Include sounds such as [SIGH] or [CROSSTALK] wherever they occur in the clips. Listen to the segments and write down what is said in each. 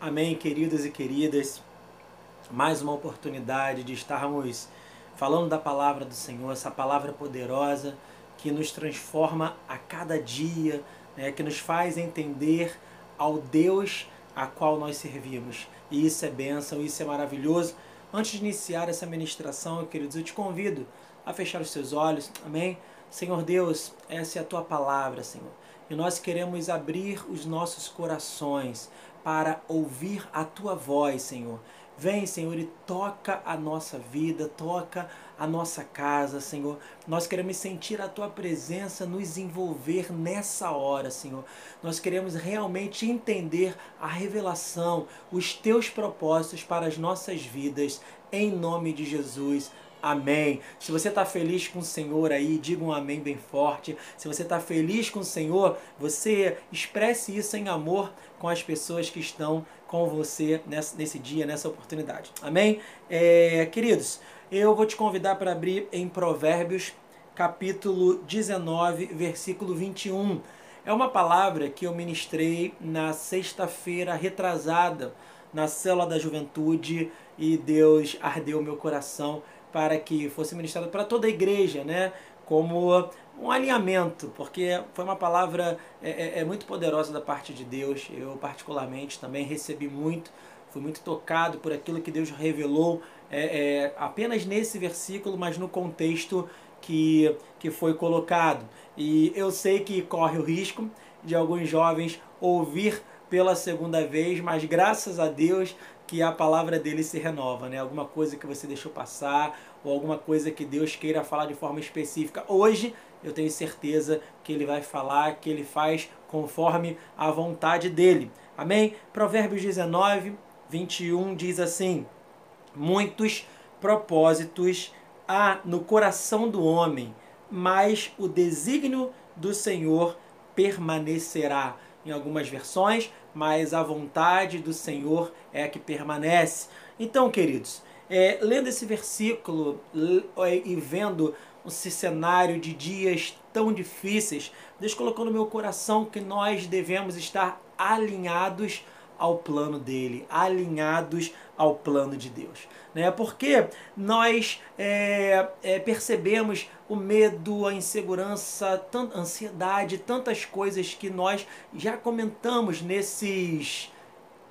Amém, queridos e queridas. Mais uma oportunidade de estarmos falando da palavra do Senhor, essa palavra poderosa que nos transforma a cada dia, né, que nos faz entender ao Deus a qual nós servimos. E isso é bênção, isso é maravilhoso. Antes de iniciar essa ministração, queridos, eu te convido a fechar os seus olhos. Amém? Senhor Deus, essa é a tua palavra, Senhor. E nós queremos abrir os nossos corações para ouvir a tua voz, Senhor. Vem, Senhor, e toca a nossa vida, toca a nossa casa, Senhor. Nós queremos sentir a tua presença nos envolver nessa hora, Senhor. Nós queremos realmente entender a revelação, os teus propósitos para as nossas vidas, em nome de Jesus. Amém. Se você está feliz com o Senhor aí, diga um amém bem forte. Se você está feliz com o Senhor, você expresse isso em amor com as pessoas que estão com você nesse, nesse dia, nessa oportunidade. Amém? É, queridos, eu vou te convidar para abrir em Provérbios, capítulo 19, versículo 21. É uma palavra que eu ministrei na sexta-feira retrasada, na célula da juventude, e Deus ardeu meu coração para que fosse ministrado para toda a igreja, né? Como um alinhamento, porque foi uma palavra é, é, é, muito poderosa da parte de Deus. Eu, particularmente, também recebi muito, fui muito tocado por aquilo que Deus revelou é, é, apenas nesse versículo, mas no contexto que, que foi colocado. E eu sei que corre o risco de alguns jovens ouvir pela segunda vez, mas graças a Deus que a palavra dele se renova, né? Alguma coisa que você deixou passar ou alguma coisa que Deus queira falar de forma específica. Hoje eu tenho certeza que ele vai falar, que ele faz conforme a vontade dele. Amém? Provérbios 19, 21 diz assim: Muitos propósitos há no coração do homem, mas o desígnio do Senhor permanecerá. Em algumas versões, mas a vontade do Senhor é a que permanece. Então, queridos, é, lendo esse versículo é, e vendo esse cenário de dias tão difíceis, Deus colocou no meu coração que nós devemos estar alinhados ao plano dele, alinhados ao plano de Deus. Né? Porque nós é, é, percebemos o medo, a insegurança, a ansiedade, tantas coisas que nós já comentamos nesses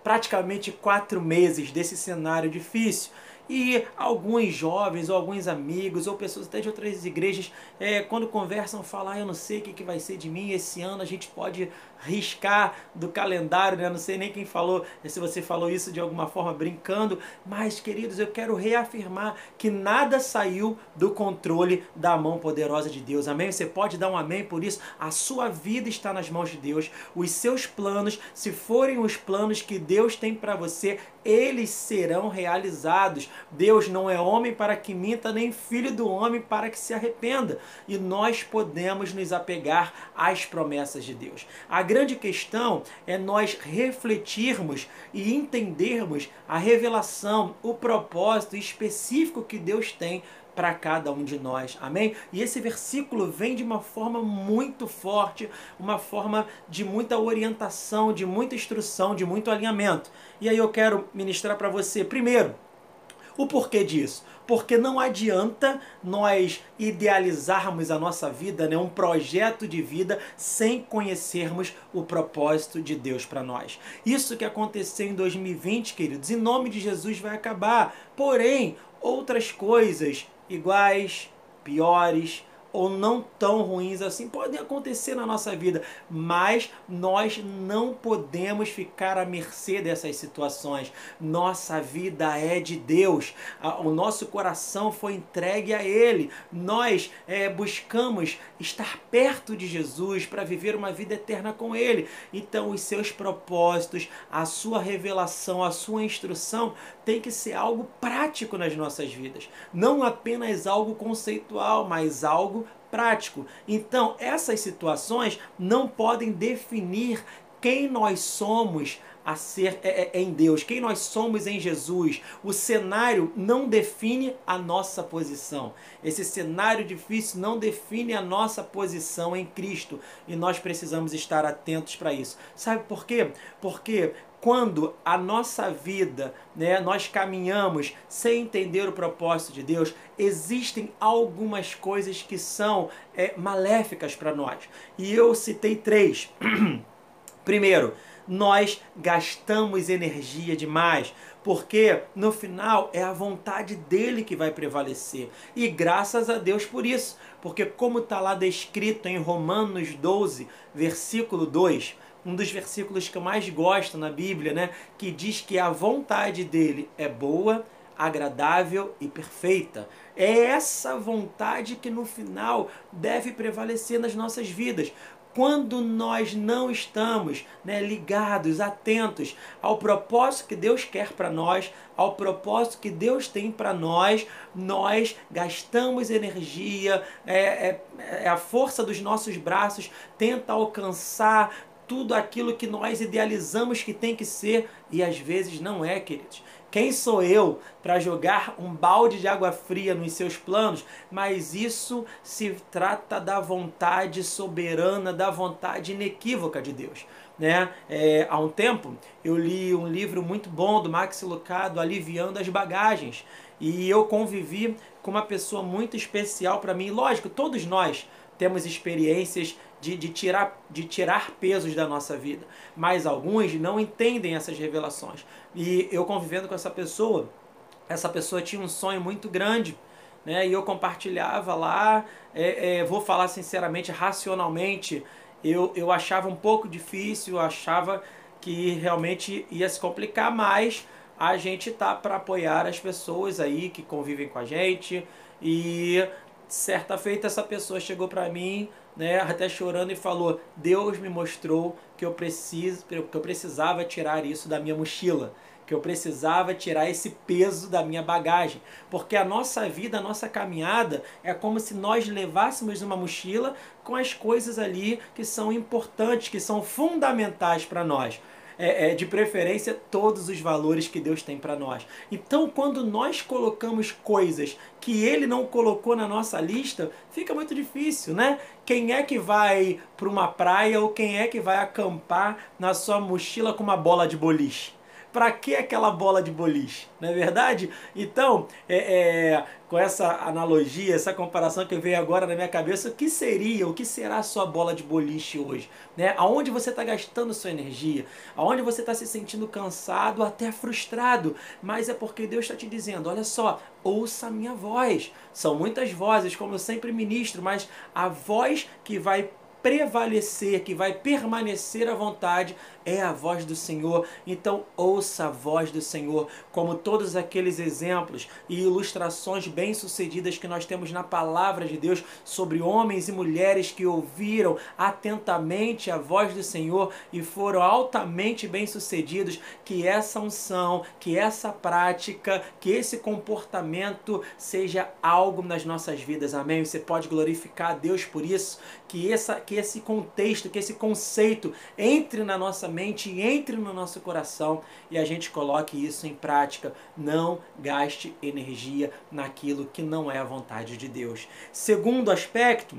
praticamente quatro meses desse cenário difícil. E alguns jovens, ou alguns amigos, ou pessoas até de outras igrejas, é, quando conversam, falam: ah, Eu não sei o que, que vai ser de mim esse ano, a gente pode riscar do calendário, né? Não sei nem quem falou, se você falou isso de alguma forma brincando, mas queridos, eu quero reafirmar que nada saiu do controle da mão poderosa de Deus. Amém? Você pode dar um amém por isso? A sua vida está nas mãos de Deus. Os seus planos, se forem os planos que Deus tem para você, eles serão realizados. Deus não é homem para que minta, nem filho do homem para que se arrependa. E nós podemos nos apegar às promessas de Deus. A grande questão é nós refletirmos e entendermos a revelação, o propósito específico que Deus tem para cada um de nós. Amém? E esse versículo vem de uma forma muito forte, uma forma de muita orientação, de muita instrução, de muito alinhamento. E aí eu quero ministrar para você, primeiro, o porquê disso? Porque não adianta nós idealizarmos a nossa vida, né, um projeto de vida, sem conhecermos o propósito de Deus para nós. Isso que aconteceu em 2020, queridos, em nome de Jesus vai acabar. Porém, outras coisas iguais, piores, ou não tão ruins assim podem acontecer na nossa vida, mas nós não podemos ficar à mercê dessas situações. Nossa vida é de Deus, o nosso coração foi entregue a Ele. Nós é, buscamos estar perto de Jesus para viver uma vida eterna com Ele. Então, os seus propósitos, a sua revelação, a sua instrução tem que ser algo prático nas nossas vidas, não apenas algo conceitual, mas algo prático. Então, essas situações não podem definir quem nós somos a ser é, é, em Deus, quem nós somos em Jesus. O cenário não define a nossa posição. Esse cenário difícil não define a nossa posição em Cristo e nós precisamos estar atentos para isso. Sabe por quê? Porque quando a nossa vida, né, nós caminhamos sem entender o propósito de Deus, existem algumas coisas que são é, maléficas para nós. E eu citei três. [CLEARS THROAT] Primeiro, nós gastamos energia demais, porque no final é a vontade dele que vai prevalecer. E graças a Deus por isso, porque como está lá descrito em Romanos 12, versículo 2, um dos versículos que eu mais gosto na Bíblia, né, que diz que a vontade dele é boa, agradável e perfeita. É essa vontade que no final deve prevalecer nas nossas vidas quando nós não estamos né, ligados, atentos ao propósito que Deus quer para nós, ao propósito que Deus tem para nós, nós gastamos energia, é, é, é, a força dos nossos braços tenta alcançar tudo aquilo que nós idealizamos que tem que ser e às vezes não é, queridos. Quem sou eu para jogar um balde de água fria nos seus planos? Mas isso se trata da vontade soberana, da vontade inequívoca de Deus. Né? É, há um tempo eu li um livro muito bom do Max Lucado, Aliviando as Bagagens, e eu convivi com uma pessoa muito especial para mim. Lógico, todos nós temos experiências de, de, tirar, de tirar pesos da nossa vida. Mas alguns não entendem essas revelações. E eu convivendo com essa pessoa, essa pessoa tinha um sonho muito grande. Né? E eu compartilhava lá, é, é, vou falar sinceramente, racionalmente, eu, eu achava um pouco difícil, eu achava que realmente ia se complicar, mas a gente tá para apoiar as pessoas aí que convivem com a gente. E certa feita essa pessoa chegou para mim né, até chorando e falou: Deus me mostrou que eu preciso, que eu precisava tirar isso da minha mochila, que eu precisava tirar esse peso da minha bagagem, porque a nossa vida, a nossa caminhada é como se nós levássemos uma mochila com as coisas ali que são importantes, que são fundamentais para nós é, é, de preferência, todos os valores que Deus tem para nós. Então, quando nós colocamos coisas que Ele não colocou na nossa lista, fica muito difícil, né? Quem é que vai para uma praia ou quem é que vai acampar na sua mochila com uma bola de boliche? Para que aquela bola de boliche? Não é verdade? Então, é, é, com essa analogia, essa comparação que veio agora na minha cabeça, o que seria, o que será a sua bola de boliche hoje? Né? Aonde você está gastando sua energia? Aonde você está se sentindo cansado, até frustrado? Mas é porque Deus está te dizendo: olha só, ouça a minha voz. São muitas vozes, como eu sempre ministro, mas a voz que vai prevalecer, que vai permanecer à vontade, é a voz do Senhor. Então, ouça a voz do Senhor, como todos aqueles exemplos e ilustrações bem-sucedidas que nós temos na palavra de Deus sobre homens e mulheres que ouviram atentamente a voz do Senhor e foram altamente bem-sucedidos. Que essa unção, que essa prática, que esse comportamento seja algo nas nossas vidas. Amém? Você pode glorificar a Deus por isso, que, essa, que esse contexto, que esse conceito entre na nossa mente, entre no nosso coração e a gente coloque isso em prática. Não gaste energia naquilo que não é a vontade de Deus. Segundo aspecto,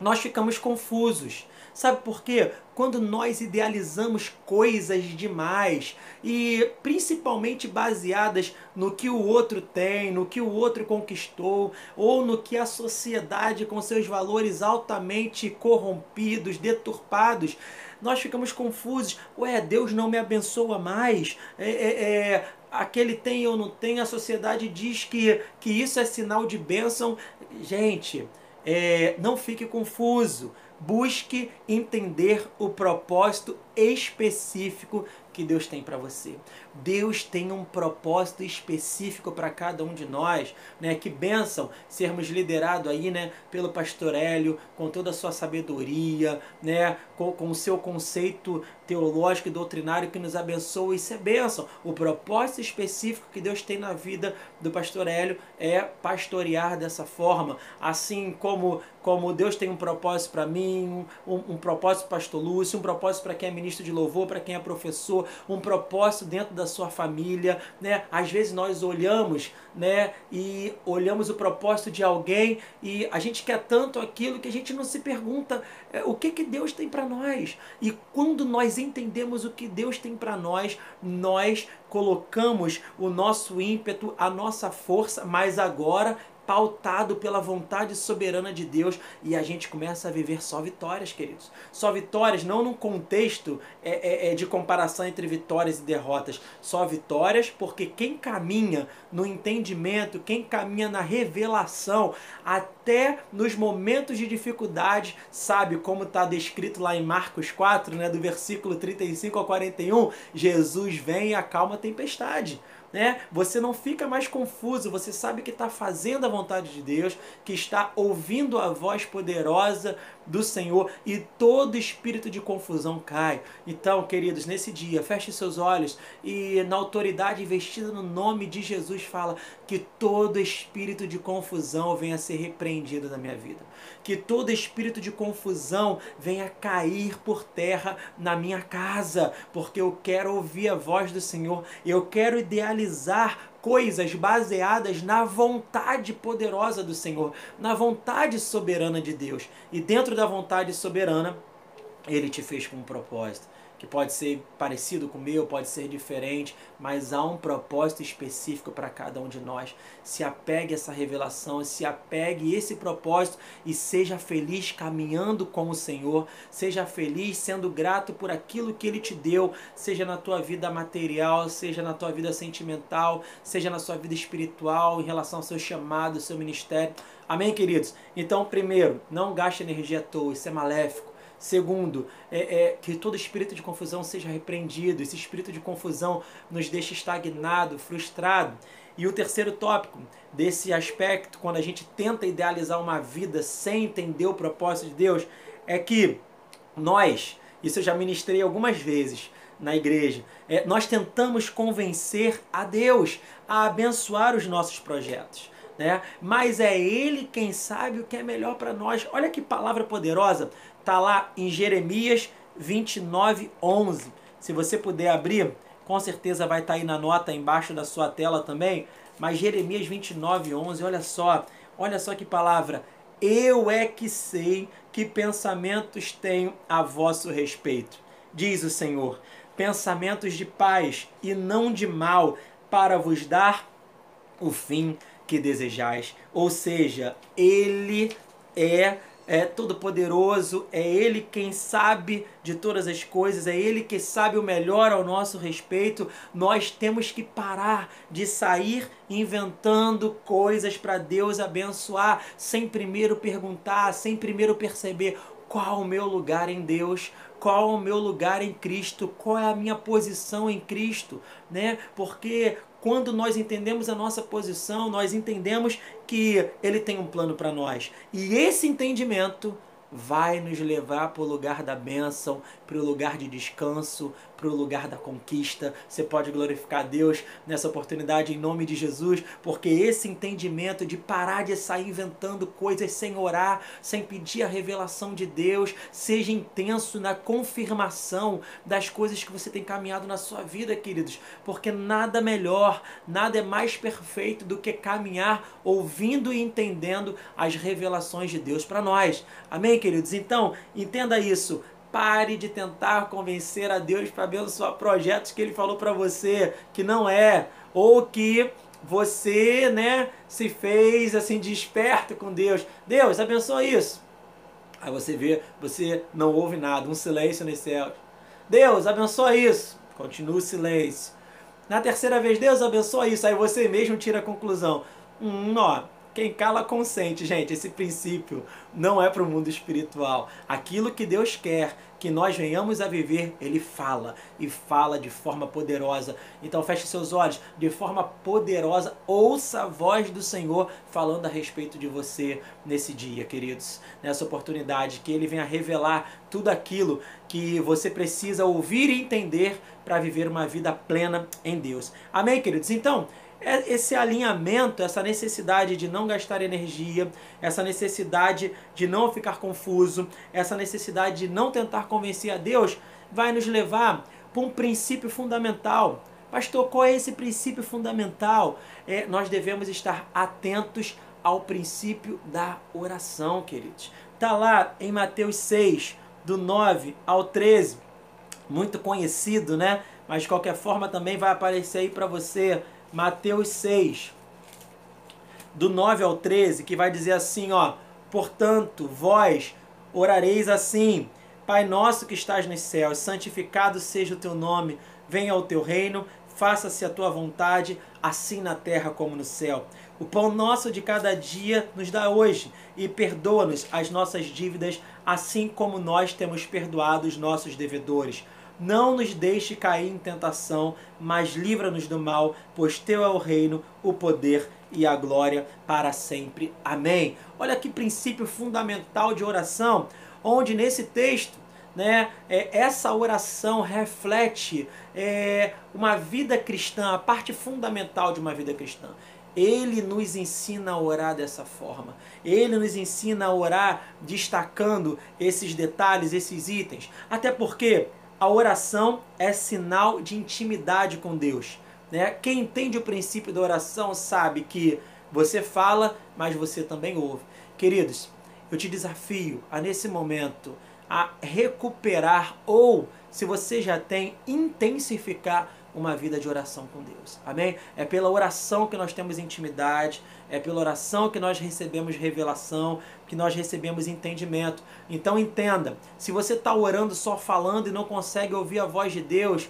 nós ficamos confusos. Sabe por quê? Quando nós idealizamos coisas demais e principalmente baseadas no que o outro tem, no que o outro conquistou, ou no que a sociedade com seus valores altamente corrompidos, deturpados, nós ficamos confusos. Ué, Deus não me abençoa mais? É, é, é, aquele tem ou não tem, a sociedade diz que, que isso é sinal de bênção. Gente, é, não fique confuso. Busque entender o propósito específico que Deus tem para você. Deus tem um propósito específico para cada um de nós, né? Que bênção sermos liderados aí, né, pelo pastor Hélio, com toda a sua sabedoria, né, com, o seu conceito teológico e doutrinário que nos abençoa. Isso é bênção. O propósito específico que Deus tem na vida do pastor Hélio é pastorear dessa forma, assim como como Deus tem um propósito para mim, um, um propósito para pastor Lúcio, um propósito para quem é ministro de louvor, para quem é professor, um propósito dentro da sua família, né? Às vezes nós olhamos, né, e olhamos o propósito de alguém e a gente quer tanto aquilo que a gente não se pergunta é, o que que Deus tem para nós. E quando nós entendemos o que Deus tem para nós, nós colocamos o nosso ímpeto, a nossa força, mas agora pautado pela vontade soberana de Deus e a gente começa a viver só vitórias, queridos. Só vitórias, não num contexto é, é, é, de comparação entre vitórias e derrotas. Só vitórias porque quem caminha no entendimento, quem caminha na revelação, até nos momentos de dificuldade, sabe como está descrito lá em Marcos 4, né, do versículo 35 ao 41, Jesus vem e acalma a tempestade né? Você não fica mais confuso, você sabe que está fazendo a vontade de Deus, que está ouvindo a voz poderosa do Senhor e todo espírito de confusão cai. Então, queridos, nesse dia, feche seus olhos e na autoridade investida no nome de Jesus fala que todo espírito de confusão venha a ser repreendido na minha vida. Que todo espírito de confusão venha cair por terra na minha casa, porque eu quero ouvir a voz do Senhor, eu quero idealizar coisas baseadas na vontade poderosa do Senhor, na vontade soberana de Deus. E dentro da vontade soberana, ele te fez com um propósito que pode ser parecido com o meu, pode ser diferente, mas há um propósito específico para cada um de nós. Se apegue a essa revelação, se apegue a esse propósito e seja feliz caminhando com o Senhor, seja feliz sendo grato por aquilo que Ele te deu, seja na tua vida material, seja na tua vida sentimental, seja na sua vida espiritual, em relação ao seu chamado, ao seu ministério. Amém, queridos? Então, primeiro, não gaste energia à toa, isso é maléfico. Segundo, é, é, que todo espírito de confusão seja repreendido. Esse espírito de confusão nos deixa estagnado, frustrado. E o terceiro tópico desse aspecto, quando a gente tenta idealizar uma vida sem entender o propósito de Deus, é que nós, isso eu já ministrei algumas vezes na igreja, é, nós tentamos convencer a Deus a abençoar os nossos projetos. Né? Mas é Ele quem sabe o que é melhor para nós. Olha que palavra poderosa. Está lá em Jeremias 29, 11. Se você puder abrir, com certeza vai estar tá aí na nota embaixo da sua tela também. Mas Jeremias 29, 11, olha só. Olha só que palavra. Eu é que sei que pensamentos tenho a vosso respeito, diz o Senhor. Pensamentos de paz e não de mal, para vos dar o fim que desejais. Ou seja, Ele é é todo-poderoso, é Ele quem sabe de todas as coisas, é Ele que sabe o melhor ao nosso respeito. Nós temos que parar de sair inventando coisas para Deus abençoar, sem primeiro perguntar, sem primeiro perceber qual o meu lugar em Deus, qual o meu lugar em Cristo, qual é a minha posição em Cristo, né? Porque quando nós entendemos a nossa posição, nós entendemos que Ele tem um plano para nós. E esse entendimento vai nos levar para o lugar da bênção, para o lugar de descanso, para o lugar da conquista. Você pode glorificar Deus nessa oportunidade em nome de Jesus, porque esse entendimento de parar de sair inventando coisas sem orar, sem pedir a revelação de Deus, seja intenso na confirmação das coisas que você tem caminhado na sua vida, queridos, porque nada melhor, nada é mais perfeito do que caminhar ouvindo e entendendo as revelações de Deus para nós. Amém, queridos? Então, entenda isso. Pare de tentar convencer a Deus para abençoar projetos que Ele falou para você que não é, ou que você, né, se fez assim desperto com Deus. Deus, abençoa isso. Aí você vê, você não ouve nada, um silêncio nos céus. Deus, abençoa isso. Continua o silêncio. Na terceira vez, Deus abençoa isso. Aí você mesmo tira a conclusão. Hum, ó, quem cala consente, gente. Esse princípio não é para o mundo espiritual. Aquilo que Deus quer que nós venhamos a viver, Ele fala e fala de forma poderosa. Então feche seus olhos, de forma poderosa, ouça a voz do Senhor falando a respeito de você nesse dia, queridos. Nessa oportunidade, que Ele venha revelar tudo aquilo que você precisa ouvir e entender para viver uma vida plena em Deus. Amém, queridos? Então, esse alinhamento, essa necessidade de não gastar energia, essa necessidade de não ficar confuso, essa necessidade de não tentar convencer a Deus, vai nos levar para um princípio fundamental. Pastor, qual é esse princípio fundamental? É, nós devemos estar atentos ao princípio da oração, queridos. Está lá em Mateus 6, do 9 ao 13, muito conhecido, né? Mas de qualquer forma também vai aparecer aí para você, Mateus 6, do 9 ao 13, que vai dizer assim, ó: Portanto, vós orareis assim: Pai nosso que estás nos céus, santificado seja o teu nome, venha o teu reino, faça-se a tua vontade, assim na terra como no céu. O pão nosso de cada dia nos dá hoje e perdoa-nos as nossas dívidas, assim como nós temos perdoado os nossos devedores. Não nos deixe cair em tentação, mas livra-nos do mal, pois teu é o reino, o poder e a glória para sempre. Amém. Olha que princípio fundamental de oração, onde nesse texto né? É, essa oração reflete é, uma vida cristã, a parte fundamental de uma vida cristã. Ele nos ensina a orar dessa forma. Ele nos ensina a orar destacando esses detalhes, esses itens. Até porque a oração é sinal de intimidade com Deus. Né? Quem entende o princípio da oração sabe que você fala, mas você também ouve. Queridos, eu te desafio a nesse momento a recuperar ou, se você já tem, intensificar uma vida de oração com Deus. Amém? É pela oração que nós temos intimidade, é pela oração que nós recebemos revelação, que nós recebemos entendimento. Então entenda, se você está orando só falando e não consegue ouvir a voz de Deus,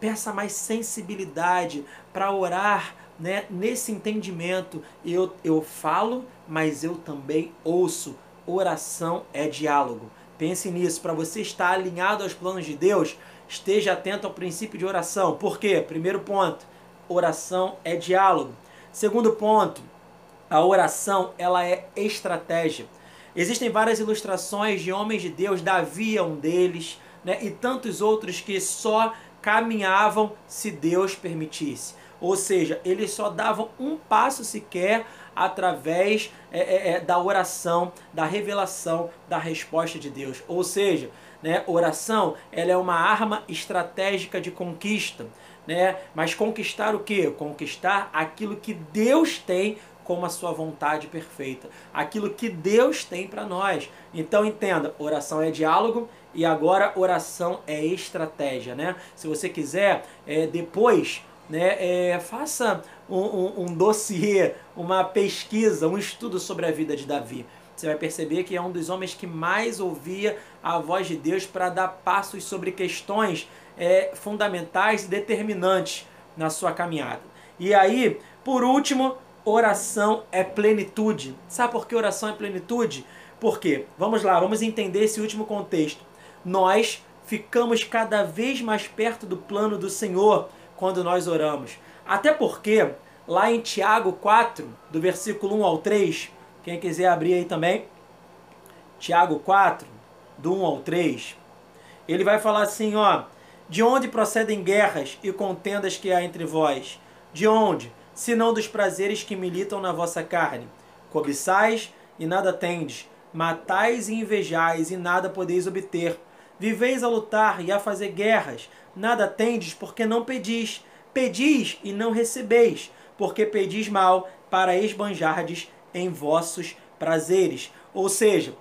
peça mais sensibilidade para orar né, nesse entendimento. Eu, eu falo, mas eu também ouço. Oração é diálogo. Pense nisso, para você estar alinhado aos planos de Deus, esteja atento ao princípio de oração. Por quê? Primeiro ponto, oração é diálogo. Segundo ponto, a oração ela é estratégia. Existem várias ilustrações de homens de Deus, Davi é um deles, né, e tantos outros que só caminhavam se Deus permitisse. Ou seja, eles só davam um passo sequer através é, é, é, da oração, da revelação, da resposta de Deus. Ou seja, né, oração ela é uma arma estratégica de conquista. Né? Mas conquistar o que? Conquistar aquilo que Deus tem como a sua vontade perfeita. Aquilo que Deus tem para nós. Então entenda, oração é diálogo e agora oração é estratégia, né? Se você quiser, é, depois né, é, faça um, um, um dossiê, uma pesquisa, um estudo sobre a vida de Davi. Você vai perceber que é um dos homens que mais ouvia a voz de Deus para dar passos sobre questões é, fundamentais e determinantes na sua caminhada. E aí, por último, oração é plenitude. Sabe por que oração é plenitude? Por quê? Vamos lá, vamos entender esse último contexto. Nós ficamos cada vez mais perto do plano do Senhor quando nós oramos. Até porque, lá em Tiago 4, do versículo 1 ao 3, quem quiser abrir aí também, Tiago 4, do 1 ao 3, ele vai falar assim, ó, de onde procedem guerras e contendas que há entre vós? De onde? Senão dos prazeres que militam na vossa carne. Cobiçais e nada tendes, matais e invejais e nada podeis obter. Viveis a lutar e a fazer guerras, nada tendes porque não pedis. Pedis e não recebeis, porque pedis mal para esbanjardes em vossos prazeres. Ou seja,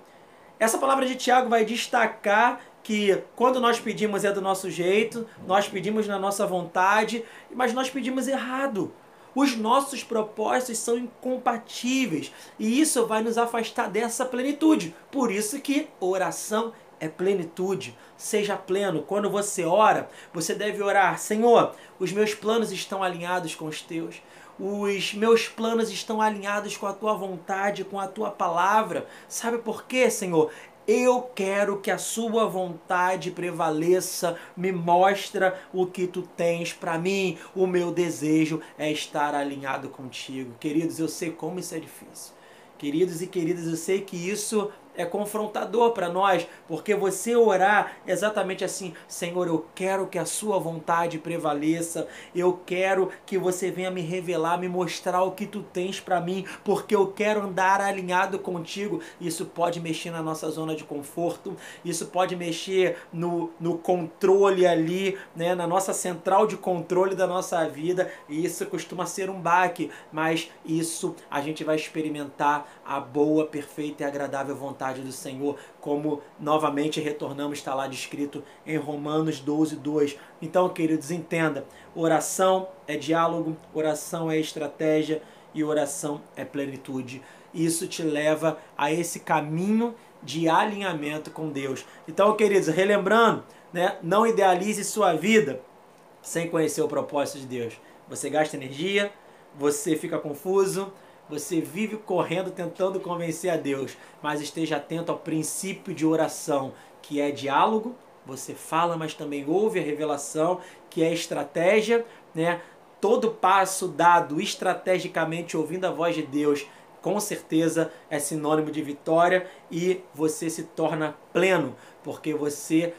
essa palavra de Tiago vai destacar que quando nós pedimos é do nosso jeito, nós pedimos na nossa vontade, mas nós pedimos errado. Os nossos propósitos são incompatíveis e isso vai nos afastar dessa plenitude. Por isso que oração é plenitude. Seja pleno. Quando você ora, você deve orar: Senhor, os meus planos estão alinhados com os teus. Os meus planos estão alinhados com a tua vontade, com a tua palavra. Sabe por quê, Senhor? Eu quero que a sua vontade prevaleça, me mostra o que tu tens para mim. O meu desejo é estar alinhado contigo. Queridos, eu sei como isso é difícil. Queridos e queridas, eu sei que isso é confrontador para nós, porque você orar exatamente assim: Senhor, eu quero que a Sua vontade prevaleça, eu quero que você venha me revelar, me mostrar o que tu tens para mim, porque eu quero andar alinhado contigo. Isso pode mexer na nossa zona de conforto, isso pode mexer no, no controle ali, né, na nossa central de controle da nossa vida, e isso costuma ser um baque, mas isso a gente vai experimentar a boa, perfeita e agradável vontade do Senhor, como novamente retornamos, está lá descrito em Romanos 12, 2. Então, queridos, entenda: oração é diálogo, oração é estratégia e oração é plenitude. Isso te leva a esse caminho de alinhamento com Deus. Então, queridos, relembrando, né, não idealize sua vida sem conhecer o propósito de Deus. Você gasta energia, você fica confuso, você vive correndo tentando convencer a Deus, mas esteja atento ao princípio de oração, que é diálogo. Você fala, mas também ouve a revelação, que é estratégia, né? Todo passo dado estrategicamente ouvindo a voz de Deus, com certeza é sinônimo de vitória e você se torna pleno, porque você,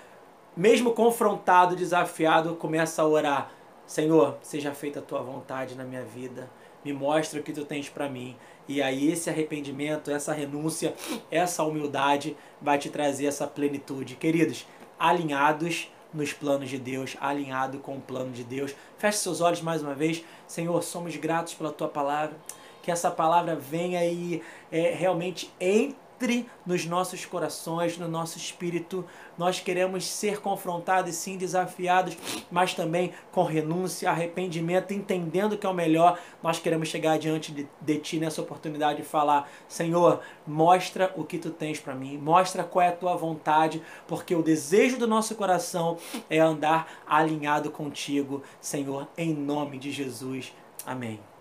mesmo confrontado, desafiado, começa a orar: Senhor, seja feita a tua vontade na minha vida me mostra o que tu tens para mim. E aí esse arrependimento, essa renúncia, essa humildade vai te trazer essa plenitude. Queridos, alinhados nos planos de Deus, alinhado com o plano de Deus. Feche seus olhos mais uma vez. Senhor, somos gratos pela tua palavra. Que essa palavra venha e é, realmente entre entre nos nossos corações, no nosso espírito. Nós queremos ser confrontados sim desafiados, mas também com renúncia, arrependimento, entendendo que é o melhor. Nós queremos chegar diante de, de Ti nessa oportunidade e falar: Senhor, mostra o que Tu tens para mim, mostra qual é a Tua vontade, porque o desejo do nosso coração é andar alinhado contigo, Senhor, em nome de Jesus. Amém.